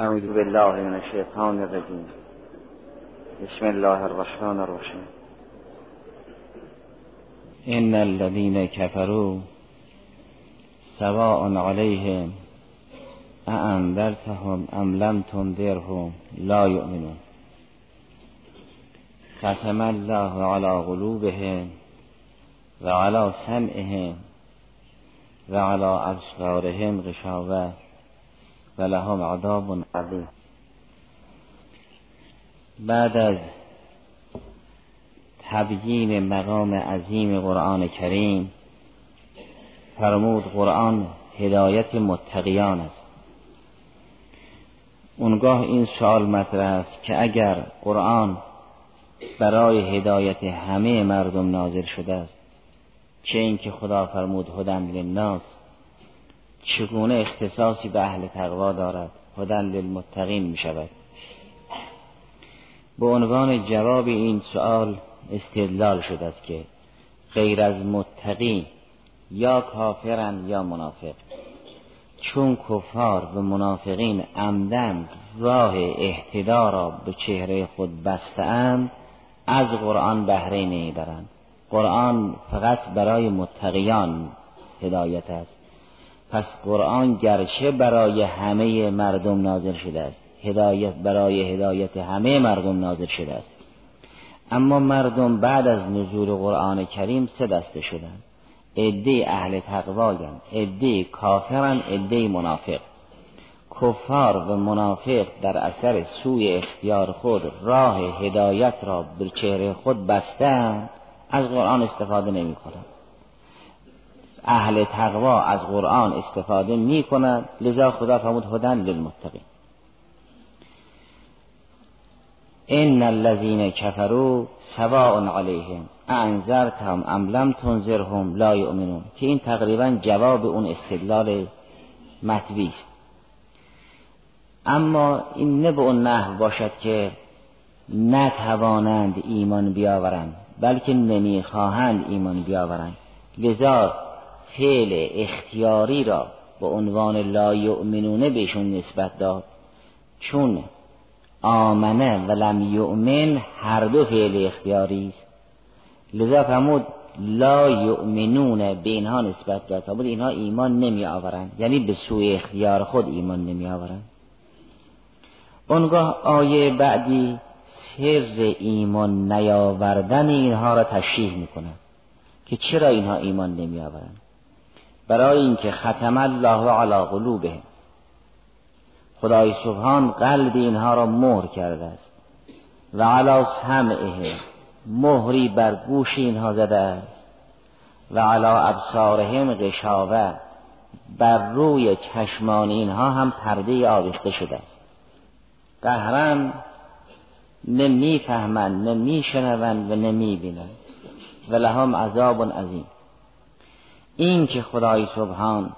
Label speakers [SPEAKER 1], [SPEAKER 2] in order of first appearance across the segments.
[SPEAKER 1] اعوذ بالله من الشیطان الرجیم بسم الله الرحمن الرحیم
[SPEAKER 2] ان الذين كفروا سواء عليهم أأنذرتهم ام لم تنذرهم لا يؤمنون. ختم الله على قلوبهم وعلى سمعهم وعلى ابصارهم غشاوه ولهم عذاب عظیم. بعد از تبیین مقام عظیم قرآن کریم فرمود قرآن هدایت متقیان است. اونگاه این سوال مطرح است که اگر قرآن برای هدایت همه مردم نازل شده است چه اینکه خدا فرمود هدن للناس چگونه اختصاصی به اهل تقوا دارد؟ هدن للمتقین می شود به عنوان جواب این سوال استدلال شده است که غیر از متقی یا کافرن یا منافق. چون کفار و منافقین عمدن راه اهتدا را به چهره خود بستند از قرآن بهره نمی‌برند. قرآن فقط برای متقیان هدایت است. پس قرآن گرچه برای همه مردم نازل شده است. هدایت برای هدایت همه مردم نازل شده است. اما مردم بعد از نزول قرآن کریم سه دسته شدند. عده اهل تقوایند عده کافرن عده منافق. کفار و منافق در اثر سوی اختیار خود راه هدایت را به چهره خود بستند از قرآن استفاده نمی کنند اهل تقوا از قرآن استفاده می کنند لذا خدا فرمود هدن للمتقین. ان الذين كفروا سواء عليهم انذرتهم ام لم تنذرهم لا يؤمنون که این تقریبا جواب اون استدلال مطوی است. اما این نه به اون نحو باشد که نتوانند ایمان بیاورند بلکه نمی‌خواهند ایمان بیاورند. لذا فعل اختیاری را به عنوان لا یؤمنونه بهشون نسبت داد. چون آمنه و لم یؤمن هر دو فعل اختیاری است. لذا فرمود لا یؤمنون به اینها نسبت داد. فرمود اینها ایمان نمی آورند یعنی به سوی اختیار خود ایمان نمی آورند اونگاه آیه بعدی سر ایمان نیاوردن اینها را تشریح می‌کنه که چرا اینها ایمان نمی آورند برای اینکه ختم الله علی قلوبهم. خدای سبحان قلب اینها را مهر کرده است و علی سمعه مهری بر گوش اینها زده است و علی ابصارهم غشاوه بر روی چشمان اینها هم پرده آویخته شده است. قهرن نه می‌فهمند نه میشنوند و نمی‌بینند و لهم عذاب عظیم. این که خدای سبحان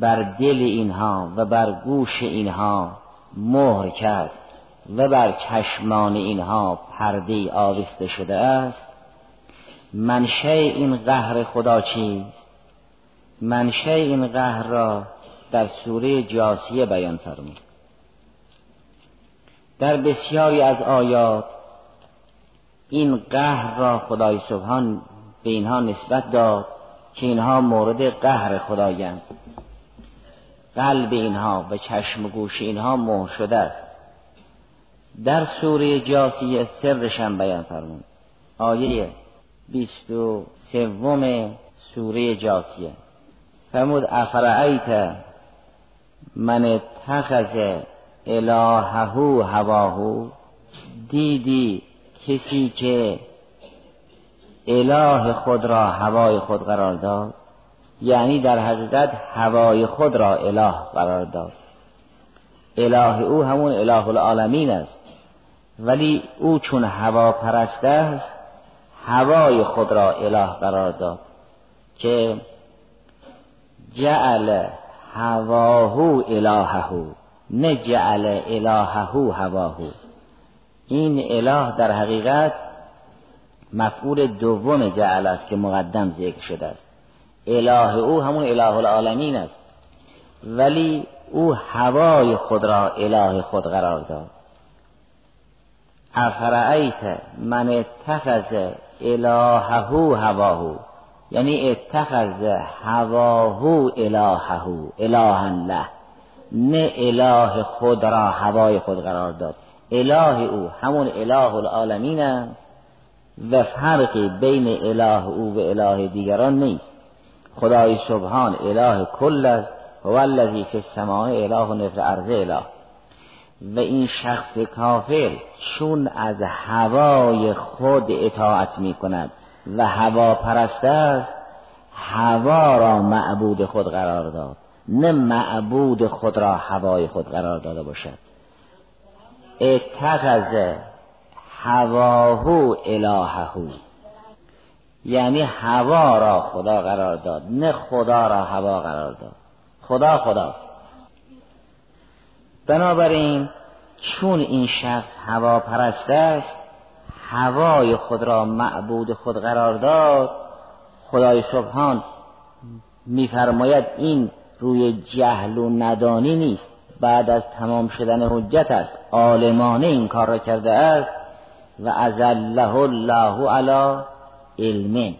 [SPEAKER 2] بر دل اینها و بر گوش اینها مهر کرد و بر چشمان اینها پرده آویخته شده است منشه این قهر خدا چیست؟ منشه این قهر را در سوره جاسیه بیان فرمود. در بسیاری از آیات این قهر را خدای سبحان به اینها نسبت داد که اینها مورد قهر خدایند. قلب اینها و چشم گوش اینها مهر شده است. در سوره جاسیه سرشم بیان فرمون آیه بیست و سوم سوره جاسیه فرمود افرعیت من اتخذ الههو هواهو دیدی کسی که اله خود را هوای خود قرار داد یعنی در حقیقت هوای خود را اله قرار داد. اله او همون اله العالمین است ولی او چون هوا پرست است هوای خود را اله قرار داد که جعل هواهو الههو نه جعل الههو هواهو این اله در حقیقت مفعول دوم جعل است که مقدم ذکر شده است. اله او همون اله العالمین است. ولی او هوای خود را اله خود قرار داد. افرعیت من اتخذ الهه هواهو یعنی اتخذ هواهو الههو الها له. نه اله خود را هوای خود قرار داد. اله او همون اله العالمین است. و فرقی بین اله او و اله دیگران نیست. خدای سبحان اله کل است هو الذی فی السماء اله و نفر ارض اله. و این شخص کافر چون از هوای خود اطاعت می کند و هوا پرست است هوا را معبود خود قرار داد نه معبود خود را هوای خود قرار داده باشد. اتخذ هواهو الههو یعنی هوا را خدا قرار داد نه خدا را هوا قرار داد. خدا خدا بنابراین چون این شخص هوا پرست است هوای خود را معبود خود قرار داد. خدای سبحان میفرماید این روی جهل و ندانی نیست بعد از تمام شدن حجت است. عالمانه این کار را کرده است. و ازله الله علی علم.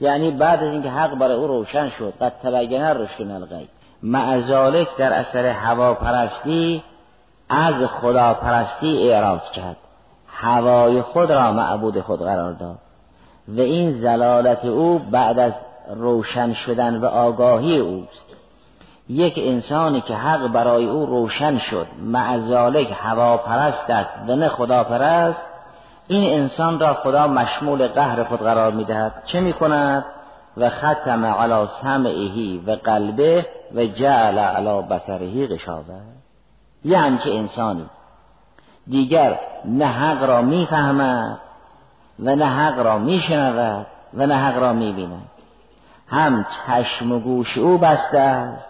[SPEAKER 2] یعنی بعد از اینکه حق برای او روشن شد قد تبین الرشد من الغی معذالک در اثر هواپرستی از خدا پرستی اعراض کرد. هوای خود را معبود خود قرار داد. و این زلالت او بعد از روشن شدن و آگاهی اوست. یک انسانی که حق برای او روشن شد معذالک هوا پرست است و نه خدا پرست این انسان را خدا مشمول قهر خود قرار می‌دهد. چه می‌کند؟ و ختم علی سمعه و قلبه و جعل علی بصره غشاوه. یه همچه انسانی. دیگر نه حق را می‌فهمد و نه حق را میشنود و نه حق را می‌بیند. هم چشم و گوش او بسته است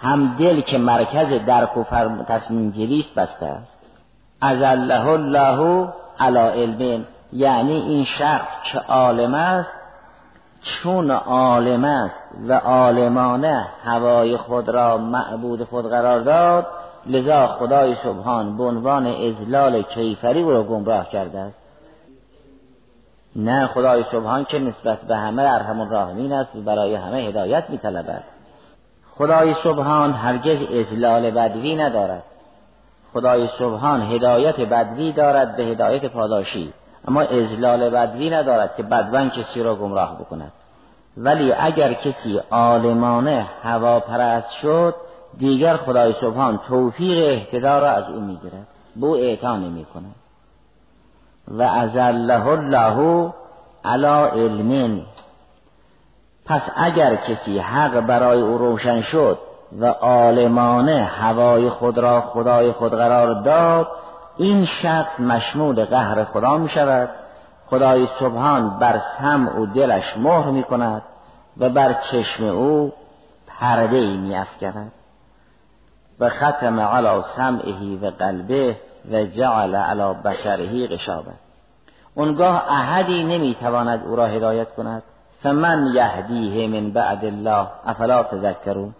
[SPEAKER 2] هم دل که مرکز درک و تصمیم گیری بسته است. از الله الله علا علم یعنی این شخص که عالم است چون عالم است و عالمانه هوای خود را معبود خود قرار داد لذا خدای سبحان به عنوان ازلال کیفری او را گمراه کرده است. نه خدای سبحان که نسبت به همه ارحم الراحمین است و برای همه هدایت میطلبد. خدای سبحان هرگز ازلال بدوی ندارد. خدای سبحان هدایت بدوی دارد به هدایت پاداشی. اما ازلال بدوی ندارد که بدون کسی را گمراه بکند. ولی اگر کسی عالمانه هوا پرست شد دیگر خدای سبحان توفیق اهتدا را از او می‌گیرد. به او اعطا نمی کند و ازله الله علا علم. پس اگر کسی حق برای او روشن شد و عالمانه هوای خود را خدای خود قرار داد این شخص مشمول قهر خدا می شود خدای سبحان بر سمع و دلش مهر می کند و بر چشم او پرده ای می افکند و ختم علی سمعه و قلبه و جعل علی بشره غشابه. اونگاه احدی نمی‌تواند او را هدایت کند. فمن یهدیه من بعد الله افلا تذکرون؟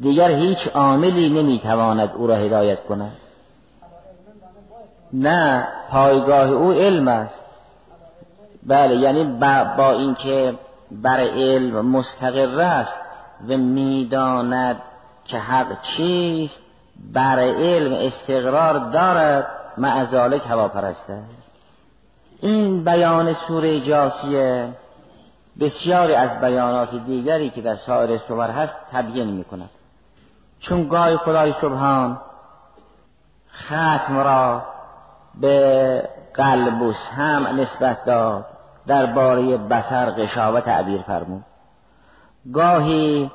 [SPEAKER 2] دیگر هیچ عاملی نمی‌تواند او را هدایت کند. نه پایگاه او علم است. بله یعنی با اینکه بر علم مستقر است و می‌داند که حق چیست بر علم استقرار دارد معذالک هوا پرست است. این بیان سوره جاسیه بسیاری از بیانات دیگری که در سایر سور هست تبیین می کند چون گاهی خدای سبحان ختم را به قلب و سمع نسبت داد درباره بسر قشاوه تعبیر فرمود. گاهی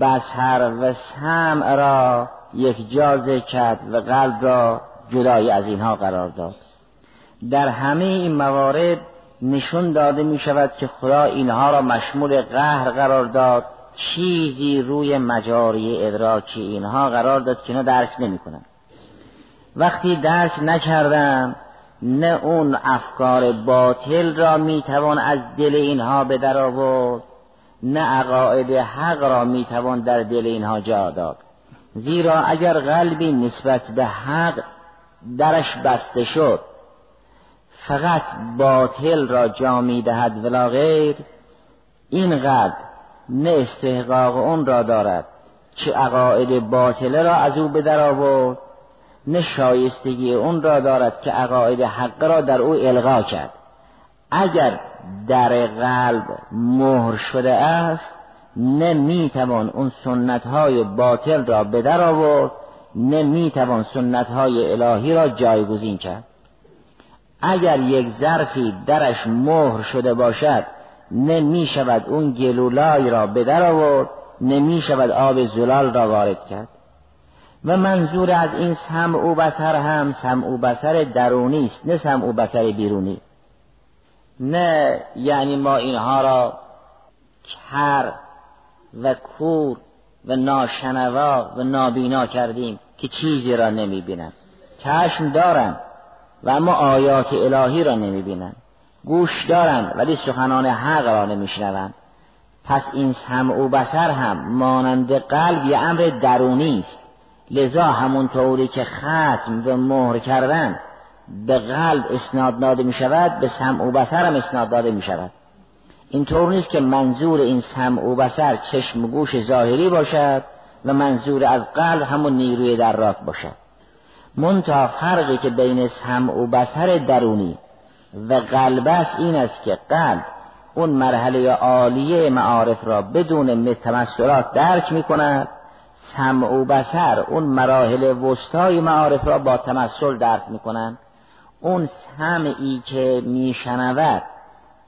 [SPEAKER 2] بسر و سمع را یک جا کرد و قلب را جدای از اینها قرار داد. در همه این موارد نشون داده می شود که خدا اینها را مشمول قهر قرار داد چیزی روی مجاری ادراکی اینها قرار داد که اینا درک نمی کنن. وقتی درک نکردم نه اون افکار باطل را می توان از دل اینها به در نه عقاید حق را می توان در دل اینها جا داد زیرا اگر قلبی نسبت به حق درش بسته شد فقط باطل را جا می دهد ولا غیر این قلب نه استحقاق اون را دارد که عقاید باطله را از او به در آورد نه شایستگی اون را دارد که عقاید حق را در او الغا کرد. اگر در قلب مهر شده است نه می‌توان اون سنت های باطل را به در آورد نه می‌توان سنت های الهی را جایگزین کرد. اگر یک ظرفی درش مهر شده باشد نه می شود اون گلولای را به در آورد نه می شود آب زلال را وارد کرد. و منظور از این سمع و بسر هم سمع و بسر درونی است نه سمع و بسر بیرونی. نه یعنی ما اینها را کر و کور و ناشنوا و نابینا کردیم که چیزی را نمی بینن چشم دارن و اما آیات الهی را نمی بینن گوش دارن ولی سخنان حق را نمیشنوند پس این سمع و بسر هم مانند قلب یه امر درونی است. لذا همون طوری که ختم و مهر کردن به قلب اسناد داده می شود به سمع و بسر هم اسناد داده می شود طور نیست که منظور این سمع و بسر چشم و گوش ظاهری باشد و منظور از قلب همون نیروی دراک باشد. منتها فرقی که بین سمع و بسر درونی و قلب است این است که قلب اون مرحله عالیه معارف را بدون متمثلات درک می کند سمع و بسر اون مراحل وسطای معارف را با تمثل درک می کنند اون سمعی که میشنود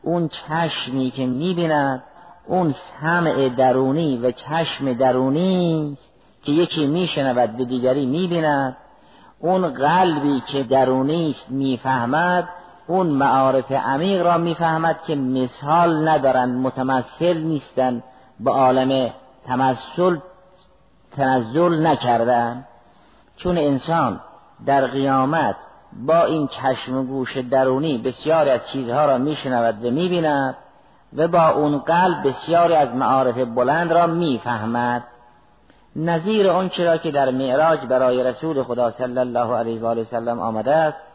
[SPEAKER 2] اون چشمی که می‌بیند اون سمع درونی و چشم درونی که یکی میشنود به دیگری می‌بیند اون قلبی که درونی است می‌فهمد اون معارف عمیق را می‌فهمد که مثال ندارند متمثل نیستند به عالم تمثل تنزل نکردن چون انسان در قیامت با این چشم و گوش درونی بسیاری از چیزها را میشنود و می‌بیند و با اون قلب بسیاری از معارف بلند را می‌فهمد. نظیر اون چرا که در معراج برای رسول خدا صلی الله علیه و آله وسلم آمده است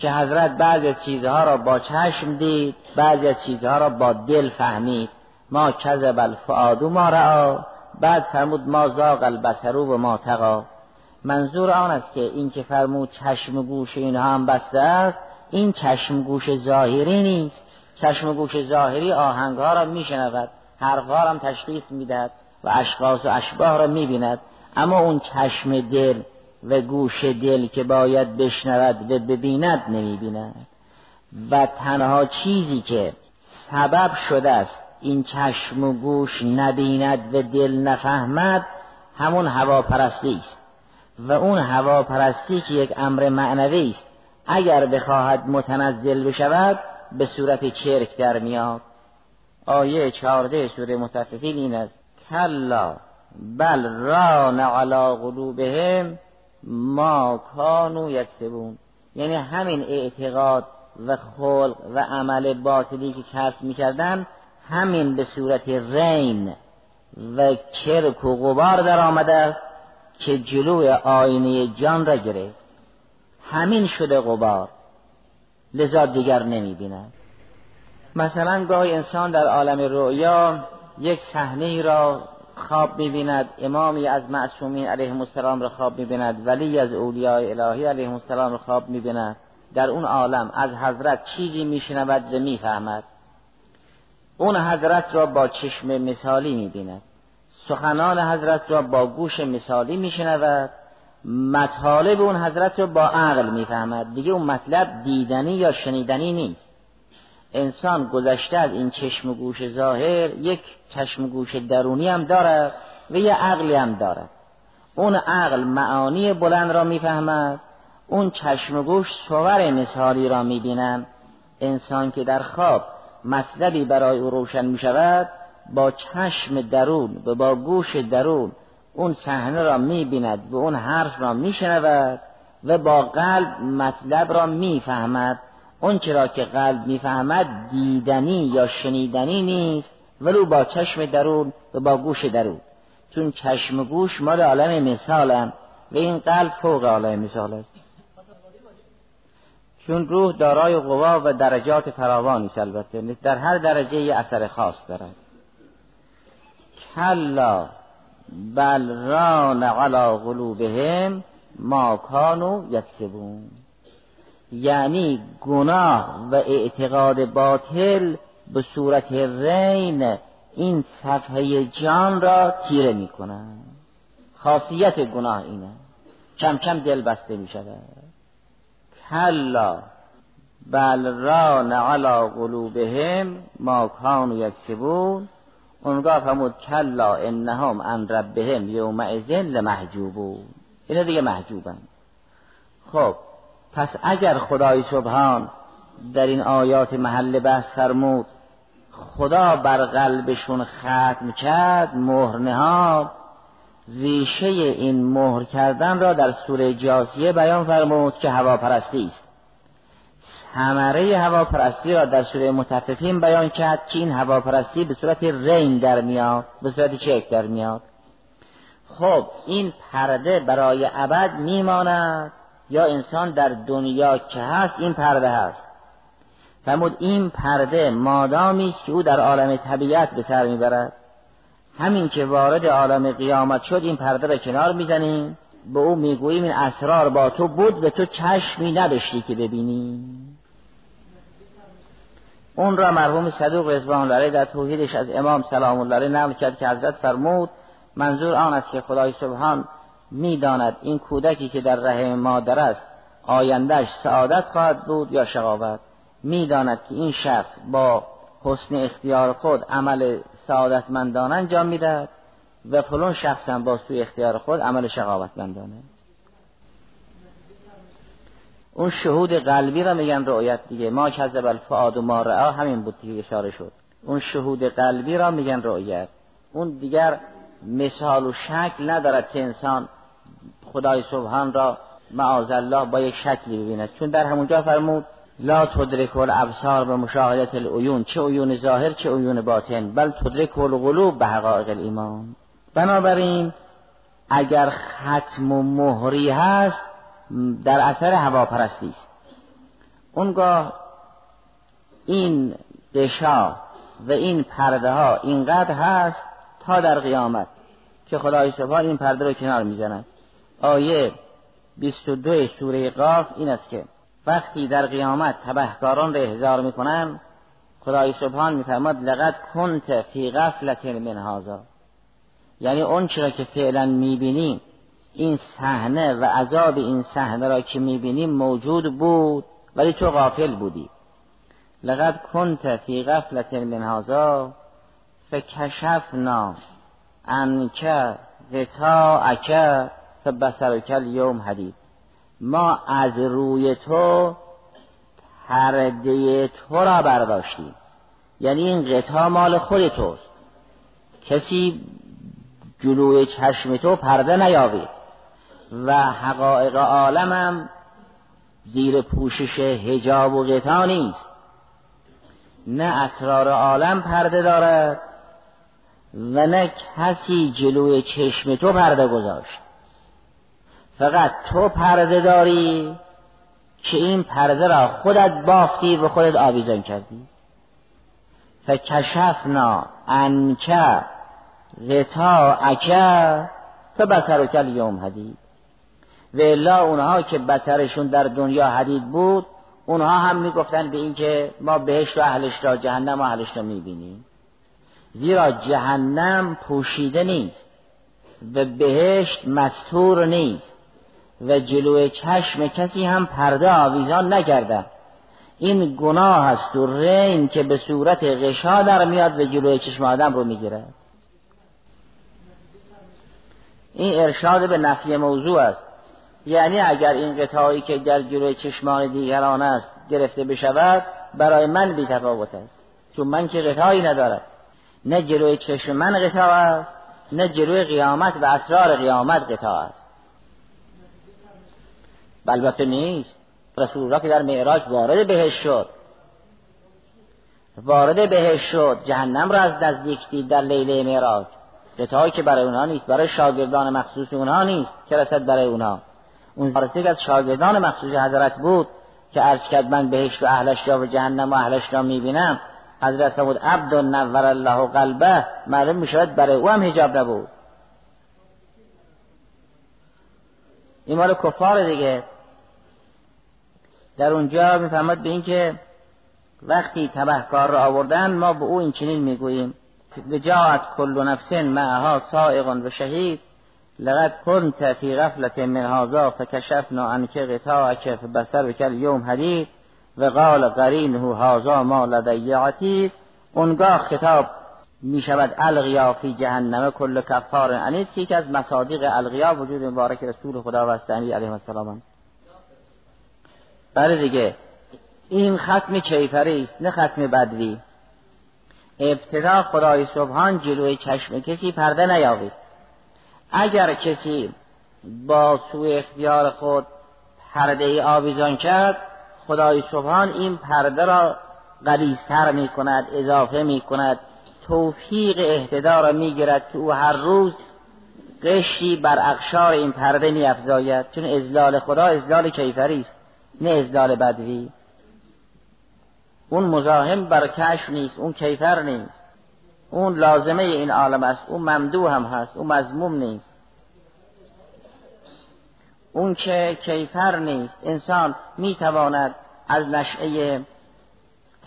[SPEAKER 2] که حضرت بعضی از چیزها را با چشم دید بعضی از چیزها را با دل فهمید. ما کذب الفؤاد ما رعا بعد فرمود ما زاغ البصر و ما تقا منظور آن است که این که فرمود چشم گوش اینها هم بسته است این چشم گوش ظاهری نیست. چشم گوش ظاهری آهنگ ها را میشنود حرف هم تشخیص می‌دهد و اشخاص و اشباه را می‌بیند. اما اون چشم دل و گوش دل که باید بشنود و ببیند نمی‌بیند. و تنها چیزی که سبب شده است این چشم و گوش نبیند و دل نفهمد همون هواپرستی است. و اون هواپرستی که یک امر معنوی است. اگر بخواهد متنزل بشود به صورت چرک در میاد. آیه چهارده سوره متفقین این است. کلا بل ران علی قلوبهم ما کانو یکسبون. یعنی همین اعتقاد و خلق و عمل باطلی که کسب می‌کردن همین به صورت رین و کرک و غبار در آمده است که جلوی آینه جان را گرفت. همین شده غبار. لذا دیگر نمی بیند مثلا گاهی انسان در عالم رؤیا یک صحنه را خواب می‌بیند. امامی از معصومین علیه السلام را خواب می‌بیند. ولی از اولیاء الهی علیه السلام را خواب می‌بیند. در اون عالم از حضرت چیزی میشنود و می‌فهمد. اون حضرت را با چشم مثالی می‌بیند. سخنان حضرت را با گوش مثالی میشنود. مطالب اون حضرت را با عقل می‌فهمد. دیگه اون مطلب دیدنی یا شنیدنی نیست. انسان گذشته از این چشم و گوش ظاهر یک چشم و گوش درونی هم دارد و یه عقلی هم دارد اون عقل معانی بلند را می‌فهمد اون چشم و گوش صور مثالی را می‌بینن انسان که در خواب مطلبی برای او روشن می شود با چشم درون و با گوش درون اون صحنه را می بیند و اون حرف را می شنود و با قلب مطلب را می فهمد اون چرا که قلب می فهمد دیدنی یا شنیدنی نیست ولو با چشم درون و با گوش درون. چون چشم گوش مال عالم مثالن و این قلب فوق عالم مثال است. چون روح دارای قوا و درجات فراوانی است البته در هر درجه یه اثر خاص دارد. کلا بل ران علی قلوبهم ما کانو یکسبون. یعنی گناه و اعتقاد باطل به صورت رین این صفحه جان را تیره می خاصیت گناه اینه. کم کم دل بسته می شود کلا بل ران علی قلوبهم ما کانو یکسبون. اونگاه فرمود کلا انهم عن ربهم یومئذ لمحجوبون. اینا دیگه محجوبن. خب پس اگر خدای سبحان در این آیات محل بحث فرمود خدا بر قلبشون ختم کرد مهر نهاد ریشه این مهر کردن را در سوره جاسیه بیان فرمود که هواپرستی است. ثمره هواپرستی را در سوره متففین بیان کرد که این هواپرستی به صورت رین در میاد به صورت چک در میاد. خب این پرده برای ابد میماند. یا انسان در دنیا که هست این پرده هست. فرمود این پرده مادامی است که او در عالم طبیعت به سر می‌برد. همین که وارد عالم قیامت شد این پرده را کنار می‌زنیم. به او می‌گوییم این اسرار با تو بود به تو چشمی نداشتی که ببینی. اون را مرحوم صدوق رضوان الله در توحیدش از امام سلام الله علیه نقل کرد که حضرت فرمود منظور آن است که خدای سبحان می‌داند این کودکی که در رحم مادر است آیندهش سعادت خواهد بود یا شقاوت؟ می‌داند که این شخص با حسن اختیار خود عمل سعادتمندانه انجام می‌دهد و فلون شخص هم با سوی اختیار خود عمل شقاوتمندانه. اون شهود قلبی را میگن رؤیت دیگه. ما کذب الفؤاد و ما رعا همین بود دیگه اشاره شد. اون شهود قلبی را میگن رؤیت اون دیگر مثال و شکل ندارد که انسان خدای سبحان را معاذ الله با یک شکلی ببیند. چون در همونجا فرمود لا تدرک الابصار به مشاهدت العیون. چه عیون ظاهر چه عیون باطن. بل تدرک القلوب به حقایق الایمان. بنابراین اگر ختم و مهری هست در اثر هواپرستی است. اونگاه این دشا و این پرده ها اینقدر هست تا در قیامت که خدای سبحان این پرده رو کنار می‌زند. آیه 22 سوره قاف این است که وقتی در قیامت تبهکاران را احضار می‌کنن خدای سبحان میفرماد لقد کنت فی غفلت من هذا. یعنی اون چرا که فعلا می‌بینیم این صحنه و عذاب این صحنه را که می‌بینیم موجود بود ولی تو غافل بودی. لقد کنت فی غفلت من هذا فکشفنا عنک غطاءک فبصرک اليوم حدید. ما از روی تو پرده تو را برداشتیم. یعنی این غطا مال خود توست. کسی جلوی چشم تو پرده نیابید و حقایق عالمم زیر پوشش هجاب و غطا نیست. نه اسرار عالم پرده دارد و نه کسی جلوی چشم تو پرده گذاشت. فقط تو پرده داری که این پرده را خودت بافتی و خودت آویزان کردی. فکشفنا انک غطا اکه کل یوم حدید. و الا اونها که بسرشون در دنیا حدید بود اونها هم می‌گفتن به این که ما بهشت و اهلش را جهنم و اهلش را می‌بینیم. زیرا جهنم پوشیده نیست و بهشت مستور نیست. و جلوی چشم کسی هم پرده آویزان نکرده. این گناه است و رین که به صورت غشا در میاد و جلوی چشم آدم رو می‌گیره. این ارشاد به نفی موضوع است. یعنی اگر این قطعی که در جلوی چشمان دیگران است گرفته بشود برای من بی تفاوت است. چون من که قطعی ندارم. نه جلوی چشم من قطع است نه جلوی قیامت و اسرار قیامت قطع است. البته نیست. رسول الله که در معراج وارد بهش شد. وارد بهش شد جهنم را از نزدیک دید در لیله معراج. قطعه که برای اونها نیست برای شاگردان مخصوص اونها نیست. که رسد برای اونها اون وارثه از شاگردان مخصوص حضرت بود که عرض کرد من بهشت و اهلش را و جهنم و اهلش را می‌بینم. حضرت بود عبد نور الله قلبه. معلوم می‌شود برای او هم حجاب نبود. این مال کفار دیگه. در اونجا می‌فهمد به اینکه وقتی تبهکار را آوردن ما به او این چنین می‌گوییم. به جاعت کل نفس معها سائق و شهید لقد كنت فی غفلت من هذا فکشفنا عنك غطاءك بك اليوم حدید و قال قرینه هذا ما لدی عتید. اونگاه خطاب می شود الغیا فی جهنم کل کفار انید که یکی از مصادیق الغیا وجود مبارک رسول خدا و استعمی علیه السلام بله دیگه. این ختم کیفری است نه ختم بدوی. ابتدا خدای سبحان جلوی چشم کسی پرده نیاوید اگر کسی با سوی اختیار خود پرده ای آویزان کرد خدای سبحان این پرده را قلیزتر می کند اضافه می کند توفیق اهتدا را می گیرد که او هر روز قشی بر اقشار این پرده می افزاید چون ازلال خدا ازلال کیفری است نه ازلال بدوی. اون مزاحم بر کشف نیست اون کیفر نیست. اون لازمه این عالم است اون ممدو هم هست اون مضموم نیست. اون که کیفر نیست. انسان می‌تواند از نشعه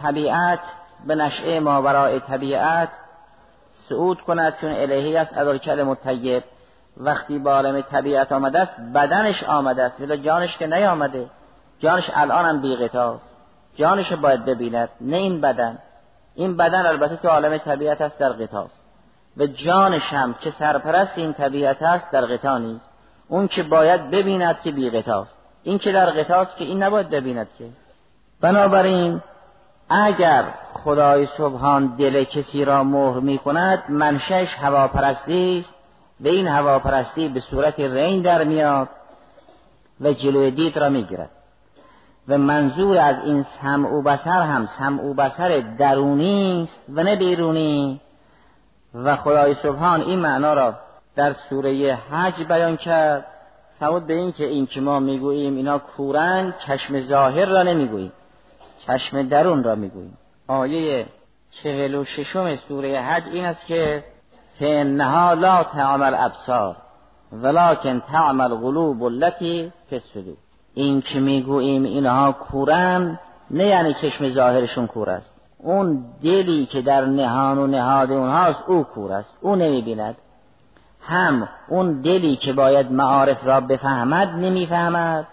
[SPEAKER 2] طبیعت به نشعه ماورای طبیعت صعود کند چون الهی است از کلم وقتی با عالم طبیعت آمده است بدنش آمده است. ولی جانش که نیامده. جانش الان هم بیغتاست جانش باید ببیند نه این بدن. این بدن البته تو عالم طبیعت است در غطاست و جانش هم که سرپرست این طبیعت است در غطا نیست. اون که باید ببیند که بی غطاست این که در غطاست که این نباید ببیند که. بنابراین اگر خدای سبحان دل کسی را مهر می کند منشش هواپرستی است. و این هواپرستی به صورت رین در میاد و جلوی دید را می‌گیرد. و منظور از این سمع و بسر هم سمع و بسر درونی است و نه بیرونی. و خدای سبحان این معنا را در سوره حج بیان کرد. فرمود به این که این که ما می‌گوییم اینا کورن چشم ظاهر را نمی‌گوییم. چشم درون را می‌گوییم. آیه چهل و ششم سوره حج این است که فانها لا تعمل ابصار ولکن تعمل قلوب التي فی الصدور. این که می‌گوییم اینها کورن نه یعنی چشم ظاهرشون کور است. اون دلی که در نهان و نهاد اونهاست او کور است. او نمی‌بیند. هم اون دلی که باید معارف را بفهمد نمی‌فهمد.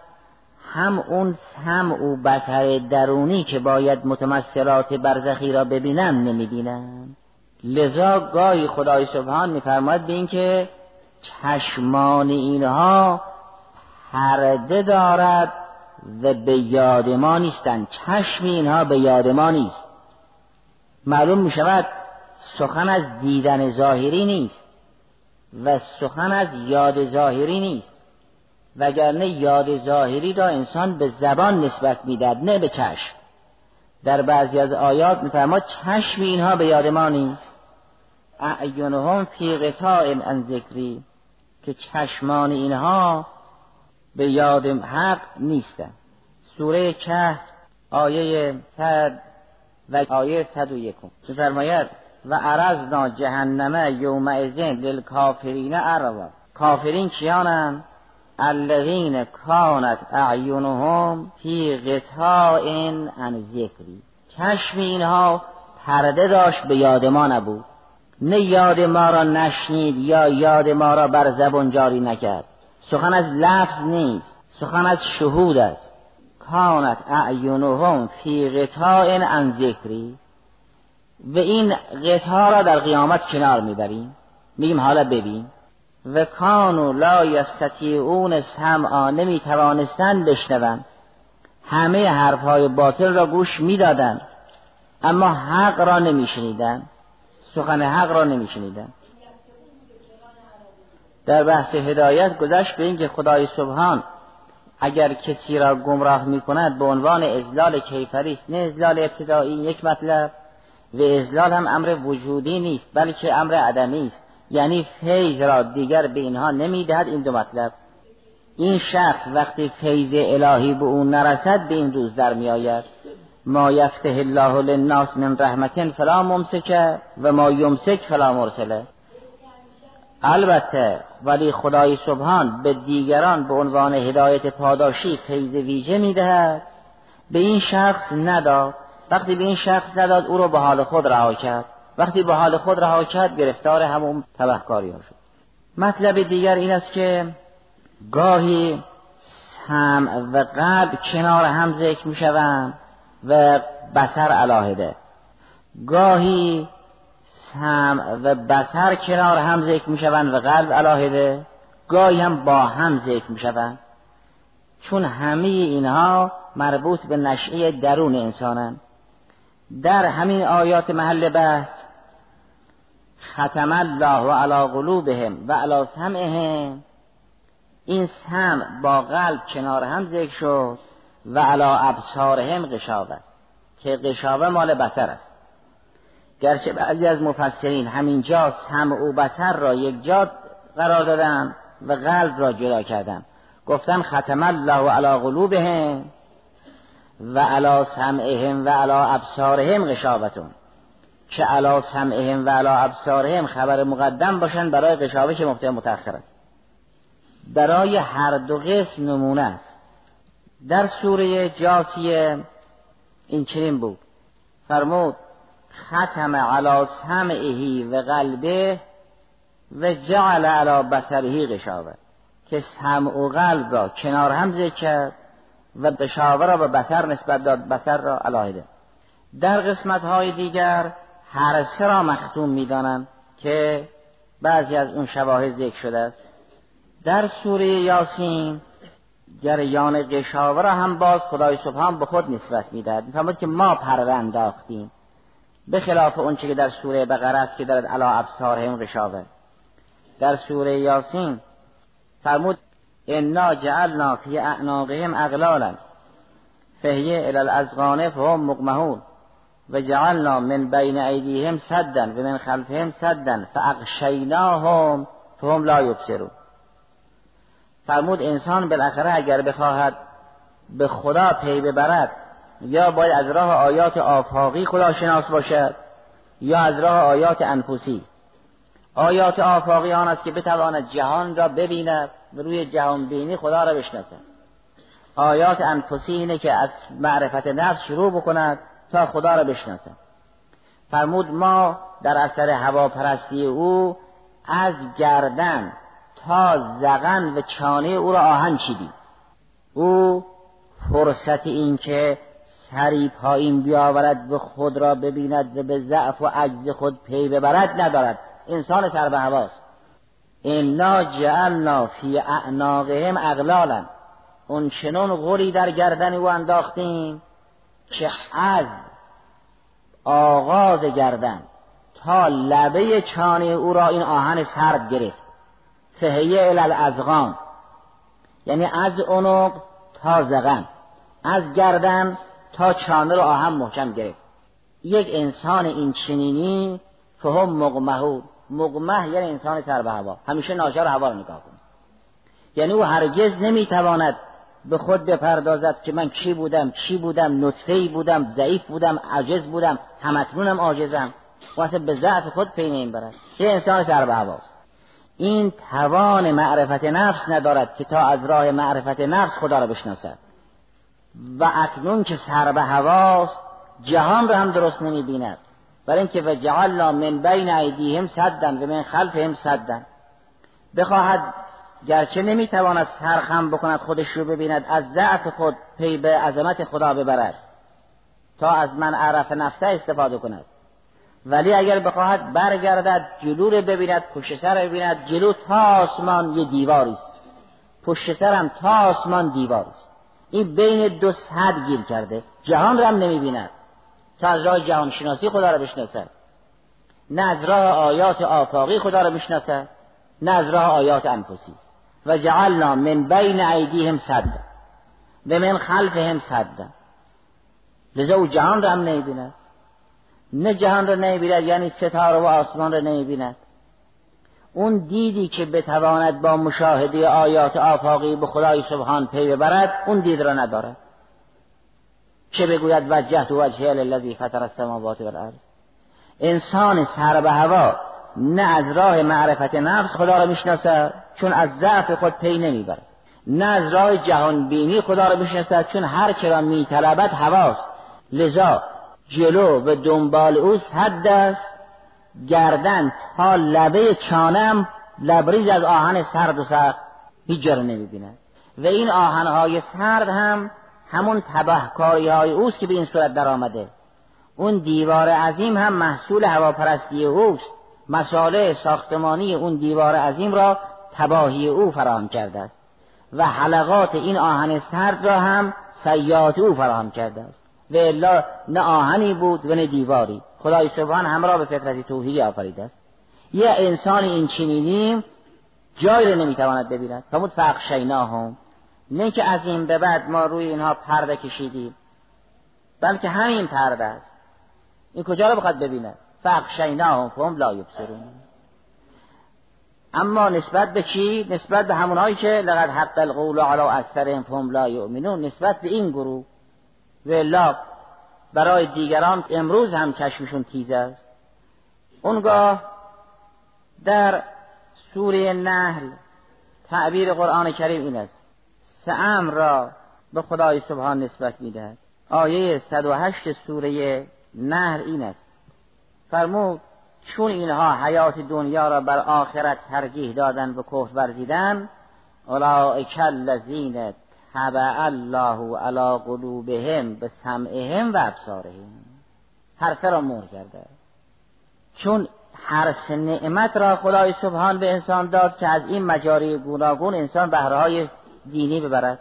[SPEAKER 2] هم اون سم و بسر درونی که باید متمثلات برزخی را ببینن نمی‌بینن لذا گاهی خدای سبحان میفرماید به اینکه چشمان اینها پرده دارد و به یاد ما نیستند. چشم اینها به یاد ما نیست. معلوم می شود سخن از دیدن ظاهری نیست و سخن از یاد ظاهری نیست. وگرنه یاد ظاهری را انسان به زبان نسبت می‌داد نه به چشم. در بعضی از آیات میفرماد چشم اینها به یاد ما نیست. اعینهم فی قطاع عن ذکری که چشمان اینها به یاد حق نیستن سوره که آیه صد و آیه صد و یکم. میفرماید و عرضنا جهنم یومئذین للکافرین عرضا کافرین کیانند؟ الذین کانت اعینهم فی غطاء عن ذکری. چشم اینها پرده داشت به یاد ما نبود. نه یاد ما را نشنید یا یاد ما را بر زبان جاری نکرد. سخن از لفظ نیست سخن از شهود است. کانت اعینهم فی غطاء عن ذکری. و این غطا را در قیامت کنار می‌بریم. میگیم حالا ببین. و کانو لا یستطیعون سمعا نمی‌توانستند بشنوند همه حرفهای باطل را گوش می‌دادند اما حق را نمیشنیدند سخن حق را نمیشنیدند در بحث هدایت گذشت به اینکه خدای سبحان اگر کسی را گمراه می کند به عنوان ازلال کیفری است نه ازلال ابتدایی یک مطلب و ازلال هم امر وجودی نیست بلکه امر عدمی است. یعنی فیض را دیگر به اینها نمی‌دهد این دو مطلب. این شخص وقتی فیض الهی به اون نرسد به این روز در میآید ما یفته الله للناس من رحمت فلا ممسکه و ما یمسک فلا مرسله البته ولی خدای سبحان به دیگران به عنوان هدایت پاداشی فیض ویژه می‌دهد به این شخص نداد. وقتی به این شخص نداد او را به حال خود رها کرد. وقتی به حال خود رها کرد گرفتار همون تبهکاری ها شد. مطلب دیگر این است که گاهی هم و قلب کنار هم ذکر می شوند و بسر علاهده گاهی هم و بسر کنار هم ذکر می شوند و قلب علاهده گاهی هم با هم ذکر می شوند چون همه اینها مربوط به نشعه درون انسانند. در همین آیات محل بحث ختم الله علی قلوبهم و علی سمعهم. این سم با قلب کنار هم ذکر شد و علا ابصارهم قشابه که قشابه مال بسر است. گرچه بعضی از مفسرین همینجا سم و بسر را یک جا قرار دادن و قلب را جدا کردن. گفتن ختم الله علی قلوبهم و علا سمعهم و علا ابصارهم قشابتون که علا سمعهم و علا ابصارهم خبر مقدم باشن برای قشابه که مبتدا متأخر است. برای هر دو قسم نمونه است. در سوره جاسیه این چنین بود. فرمود ختم علا سمعه و قلبه و جعل علا بسرهی قشابه که سمع و قلب را کنار هم ذکر کرد و قشابه را به بسر نسبت داد بسر را علاهده در قسمت های دیگر هر سه را مختوم می‌دانند که بعضی از اون شواهد ذکر شده است. در سوره یاسین جریان قشاوه را هم باز خدای سبحان به خود نسبت می‌دهد. میفرماد که ما پر انداختیم. به خلاف اونچه که در سوره بقره است که دارد علا ابصارهم قشاوه در سوره یاسین فرمود انا جعلنا فی اعناقهم اغلالا فهیه الى الازغان فهم و جعلنا من بین ایدیهم سدا و من خلفهم سدا فاغشیناهم فهم لا یبصرون. فرمود انسان بالاخره اگر بخواهد به خدا پی ببرد یا باید از راه آیات آفاقی خدا شناس باشد یا از راه آیات انفسی. آیات آفاقی آن است که بتواند جهان را ببیند و روی جهان بینی خدا را بشناسد. آیات انفسی اینه که از معرفت نفس شروع بکند تا خدا را بشناسد فرمود ما در اثر هواپرستی او از گردن تا زغن و چانه او را آهن چیدیم. او فرصت این که سری پایین بیاورد به خود را ببیند و به ضعف و عجز خود پی ببرد ندارد. انسان سر به هواست. انا جعلنا فی اعناقهم اغلالا. اون چنون غوری در گردن او انداختیم که از آغاز گردن. تا لبه چانه او را این آهن سرد گرفت. فهیه الالازغان یعنی از اونق تا زغن. از گردن تا چانه رو آهم محکم گرفت. یک انسان این چنینی فهم مقمهو مقمه یعنی انسان سر به هوا. همیشه ناچار هوا رو نگاه کنه. یعنی او هرگز نمی‌تواند به خود بپردازد که من چی بودم چی بودم نطفه بودم ضعیف بودم عجز بودم همکنونم عاجزم. واسه به ضعف خود پی نمی‌برد. یه انسان سر به هواست. این توان معرفت نفس ندارد که تا از راه معرفت نفس خدا را بشناسد. و اکنون که سر به هواست جهان را هم درست نمی بیند برای اینکه و جعلنا من بین ایدیهم صدن و من خلفهم صدن بخواهد گرچه نمی‌تواند سرخم بکند خودش رو ببیند از ضعف خود پی به عظمت خدا ببرد تا از من عرف نفسه استفاده کند. ولی اگر بخواهد برگردد جلو رو ببیند پشت سر ببیند جلو تا آسمان یه دیواری است. پشت سرم تا آسمان دیواری است. این بین دو صد گیر کرده. جهان رو هم نمی‌بیند. تا از راه جهان شناسی خدا رو بشناسد. نه از راه آیات آفاقی خدا رو بشناسد نه از راه آیات انفسی. و جعلنا من بین ایدیهم صد و من خلفهم صد لذا او جهان رو هم نمی‌بیند. نه جهان را نمی‌بیند یعنی ستاره و آسمان را نمی‌بیند. اون دیدی که بتواند با مشاهده آیات آفاقی به خدای سبحان پی ببرد اون دید را ندارد. چه بگوید؟ وجهت وجهه للذی فطر السماوات والارض. انسان سر به هوا نه از راه معرفت نفس خدا را می‌شناسد چون از ضعف خود پی نمی‌برد. نه از راه جهان بینی خدا را می‌شناسد چون هر که را میطلبد هواست. لذا جلو و دنبال او حد است. گردن تا لبه چانم لبریز از آهن سرد و سرد هیچ جا نمی‌بیند. و این آهنهای سرد هم همون تبهکاری های اوست که به این صورت در آمده اون دیوار عظیم هم محصول هواپرستی اوست. مساله ساختمانی اون دیوار عظیم را تباهی او فراهم کرده است. و حلقات این آهن سرد را هم سیات او فراهم کرده است. و الا نه آهنی بود و نه دیواری. خدای سبحان همراه به فطرت توحیدی آفریده است. یه انسان این چنینی جایی را نمی‌تواند ببیند. فرمود هم نه که از این به بعد ما روی اینها پرده کشیدیم بلکه همین پرده است. این کجا رو بخواد ببیند؟ هم فهم لا یبصرون. اما نسبت به چی؟ نسبت به همونهایی که لقد حق القول علی اکثرهم فهم لا یؤمنون نسبت به این گروه. و برای دیگران امروز هم چشمشون تیز است. اونگاه در سوره نحل تعبیر قرآن کریم این است. سعم را به خدای سبحان نسبت می‌دهد. آیه 108 سوره نهر این است. فرمود چون اینها حیات دنیا را بر آخرت ترجیح دادن و کفر ورزیدن اولئک الذین تبع الله علی قلوبهم به سمعهم و ابصارهم. هر سه را مهر کرده. چون هر سه نعمت را خدای سبحان به انسان داد که از این مجاری گوناگون انسان بهرهای دینی ببرد.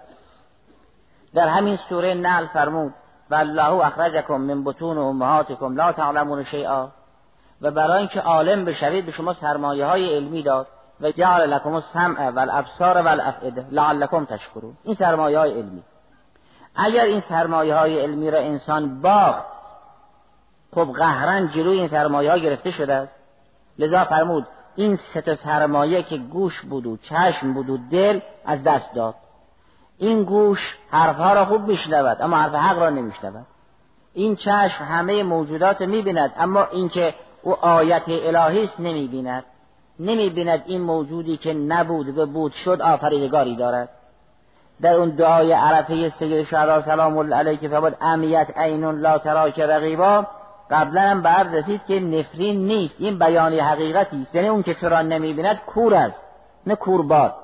[SPEAKER 2] در همین سوره نل فرمود و الله اخرجکم من بطون امهاتکم لا تعلمون شیئا. و برای اینکه عالم بشوید به شما سرمایه های علمی داد و جعل لکم السمع و الابصار و الافئده لعلکم تشکرون. این سرمایه های علمی. اگر این سرمایه های علمی را انسان باخت خب قهرن جلوی این سرمایه ها گرفته شده است. لذا فرمود این سه سرمایه که گوش بود و چشم بود و دل از دست داد. این گوش حرفها را خوب میشنود اما حرف حق را نمیشنود. این چشم همه موجودات می‌بیند اما اینکه او آیت الهی است نمی‌بیند. نمی‌بیند این موجودی که نبود و بود شد آفریدگاری دارد. در اون دعای عرفه سید شهدا سلام الله علیه که فرمود امیت عین لا تراک رقیبا قبلا هم به رسید که نفرین نیست. این بیان حقیقتی است. یعنی اون که تو را نمی‌بیند کور است نه کورباد.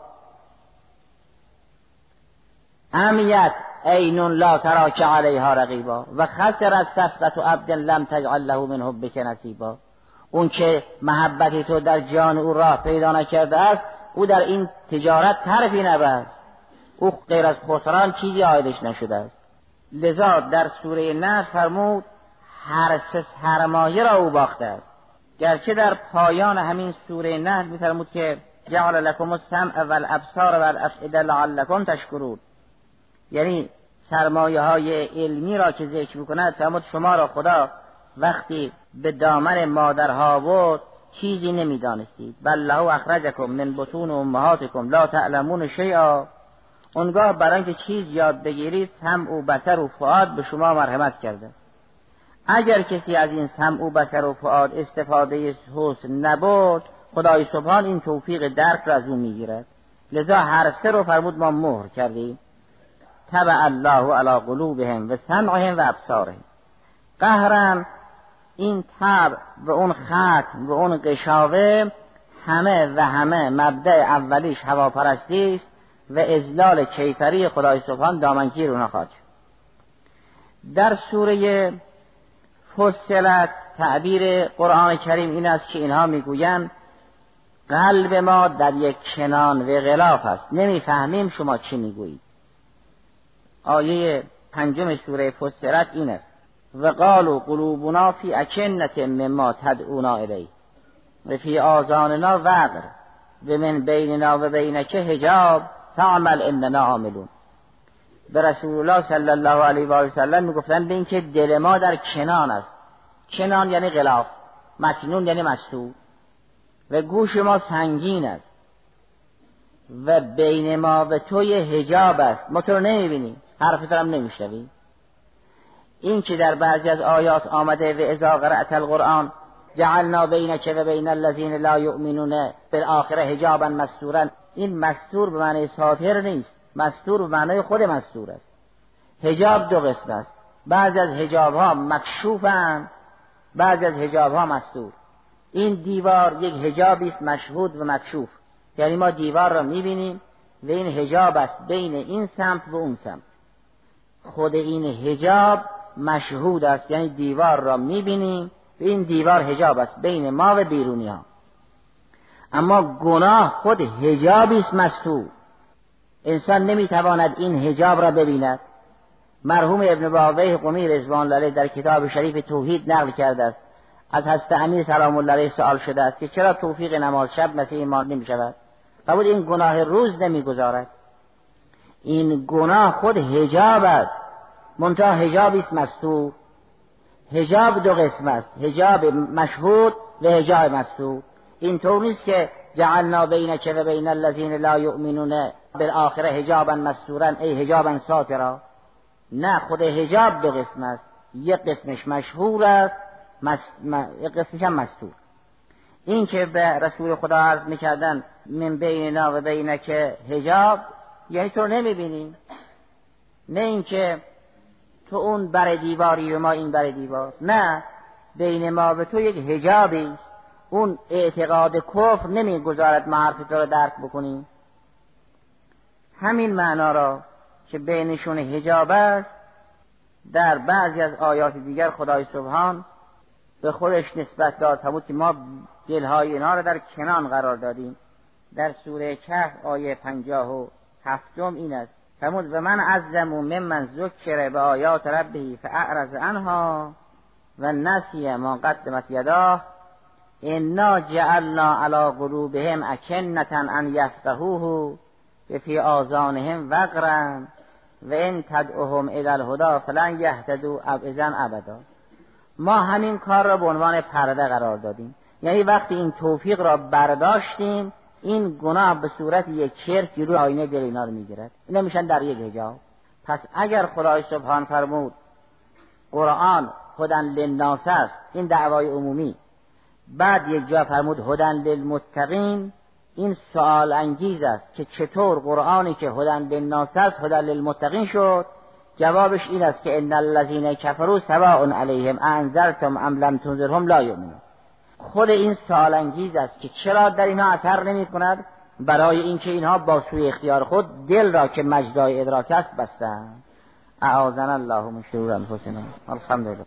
[SPEAKER 2] امیت عین لا تراک علیها رقیبا. و خسر از صفقت و عبد لم تجعل له من حبک نصیبا. اون که محبتی تو در جان او راه پیدا نکرده است او در این تجارت طرفی نبست. او غیر از خسران چیزی آیدش نشده است. لذا در سوره نه فرمود هر سه سرمایه را او باخته است. گرچه در پایان همین سوره نه میفرمود که جعل لکم السمع والابصار والافئده لعلکم تشکرون. یعنی سرمایه های علمی را که ذکر می‌کند فرمود شما را خدا وقتی به دامن مادرها بود چیزی نمی‌دانستید. بل له اخرجکم من بطون امهاتکم لا تعلمون شیئا. اونگاه برای اینکه چیز یاد بگیرید سمع و بسر و فعاد به شما مرحمت کرده. اگر کسی از این سمع و بسر و فعاد استفاده حسن نبود خدای سبحان این توفیق درک را از او می‌گیرد. لذا هر سه رو فرمود ما مهر کردیم. تبع الله علی قلوبهم و سمعهم و ابصارهم. قهرن این تب و اون ختم و اون قشاوه همه و همه مبدع اولیش هواپرستی است و ازلال کیفری خدای سبحان دامنگیر اونا خواهد در سوره فصلت تعبیر قرآن کریم این است که اینها می‌گویند قلب ما در یک کنان و غلاف است. نمی‌فهمیم شما چی می‌گویید. آیه پنجم سوره فصلت این است. و قالوا قلوبنا فی اکنت مما تدعونا الی و فی آزاننا وقر. و من بیننا و بینک حجاب. تعمل اننا عاملون. به رسول الله صلی الله علیه و آله وسلم می‌گفتن به اینکه دل ما در کنان است. کنان یعنی غلاف. مکنون یعنی مستور و گوش ما سنگین است. و بین ما و توی هجاب است. ما تو رو نمی‌بینیم. حرف هم نمیشنویم. این که در بعضی از آیات آمده و ازا قرأت القرآن جعلنا بینک و بین الذین لا یؤمنون بالآخره حجابا مستورا. این مستور به معنی ساتر نیست. مستور به معنی خود مستور است. حجاب دو قسم است. بعضی از حجاب ها مکشوفن بعضی از حجاب ها مستور. این دیوار یک حجابی است مشهود و مکشوف. یعنی ما دیوار را می‌بینیم و این حجاب است بین این سمت و اون سمت. خود این حجاب مشهود است. یعنی دیوار را می‌بینیم. این دیوار حجاب است بین ما و بیرونی ها اما گناه خود حجابی است مستور انسان نمی‌تواند این حجاب را ببیند. مرحوم ابن باویه قمی رضوان الله در کتاب شریف توحید نقل کرده است. از حضرت امیر سلام الله علیه سوال شده است که چرا توفیق نماز شب مثل ایمان نمی شود قبول این گناه روز نمی‌گذارد. این گناه خود حجاب است. منتها حجابی است مستور. حجاب دو قسم است. حجاب مشهود و حجاب مستور. این طور نیست که جعلنا بینک و بین الذین لا یؤمنون بالآخره حجابا مستورا. ای حجابا ساترا. نه خود حجاب دو قسم است. یک قسمش مشهور است. یک قسمش هم مستور. این که به رسول خدا عرض می‌کردن من بیننا و بینک حجاب یعنی تو نمی‌بینیم نه اینکه تو اون بر دیواری و ما این بر دیوار. نه بین ما و تو یک حجابی است. اون اعتقاد کفر نمی‌گذارد ما حرف تو رو درک بکنیم. همین معنا را که بینشون حجاب است در بعضی از آیات دیگر خدای سبحان به خودش نسبت داد. همون که ما دلهای اینا را در کنان قرار دادیم. در سوره کهف آیه پنجاه و هفتم این است. فرمود و من ازلم ممن ذکر به آیات ربه فاعرض عنها و نسی ما قدمت یداه انا جعلنا على قلوبهم اکنتا ان یفقهوه به فی آذانهم وقرا و این تدعوهم الى الهدا فلن یهتدو ابدا ابدا. ما همین کار را به عنوان پرده قرار دادیم. یعنی وقتی این توفیق را برداشتیم این گناه به صورت یک چرک روی آینه دل اینا رو می‌گیرد. اینا میشن در یک حجاب پس اگر خدای سبحان فرمود قرآن هدن للناس است. این دعوای عمومی. بعد یک جا فرمود هدن للمتقین. این سوال انگیز است که چطور قرآنی که هدن للناس است هدن للمتقین شد؟ جوابش این است که ان الذين كفروا سواء علیهم انذرتم ام لم تنذرهم لا یؤمنون. خود این سوال انگیز است که چرا در اینها اثر نمی کند برای اینکه اینها با سوی اختیار خود دل را که مجدای ادراک است بستند. اعاذنا الله من شرور انفسنا. الحمدلله.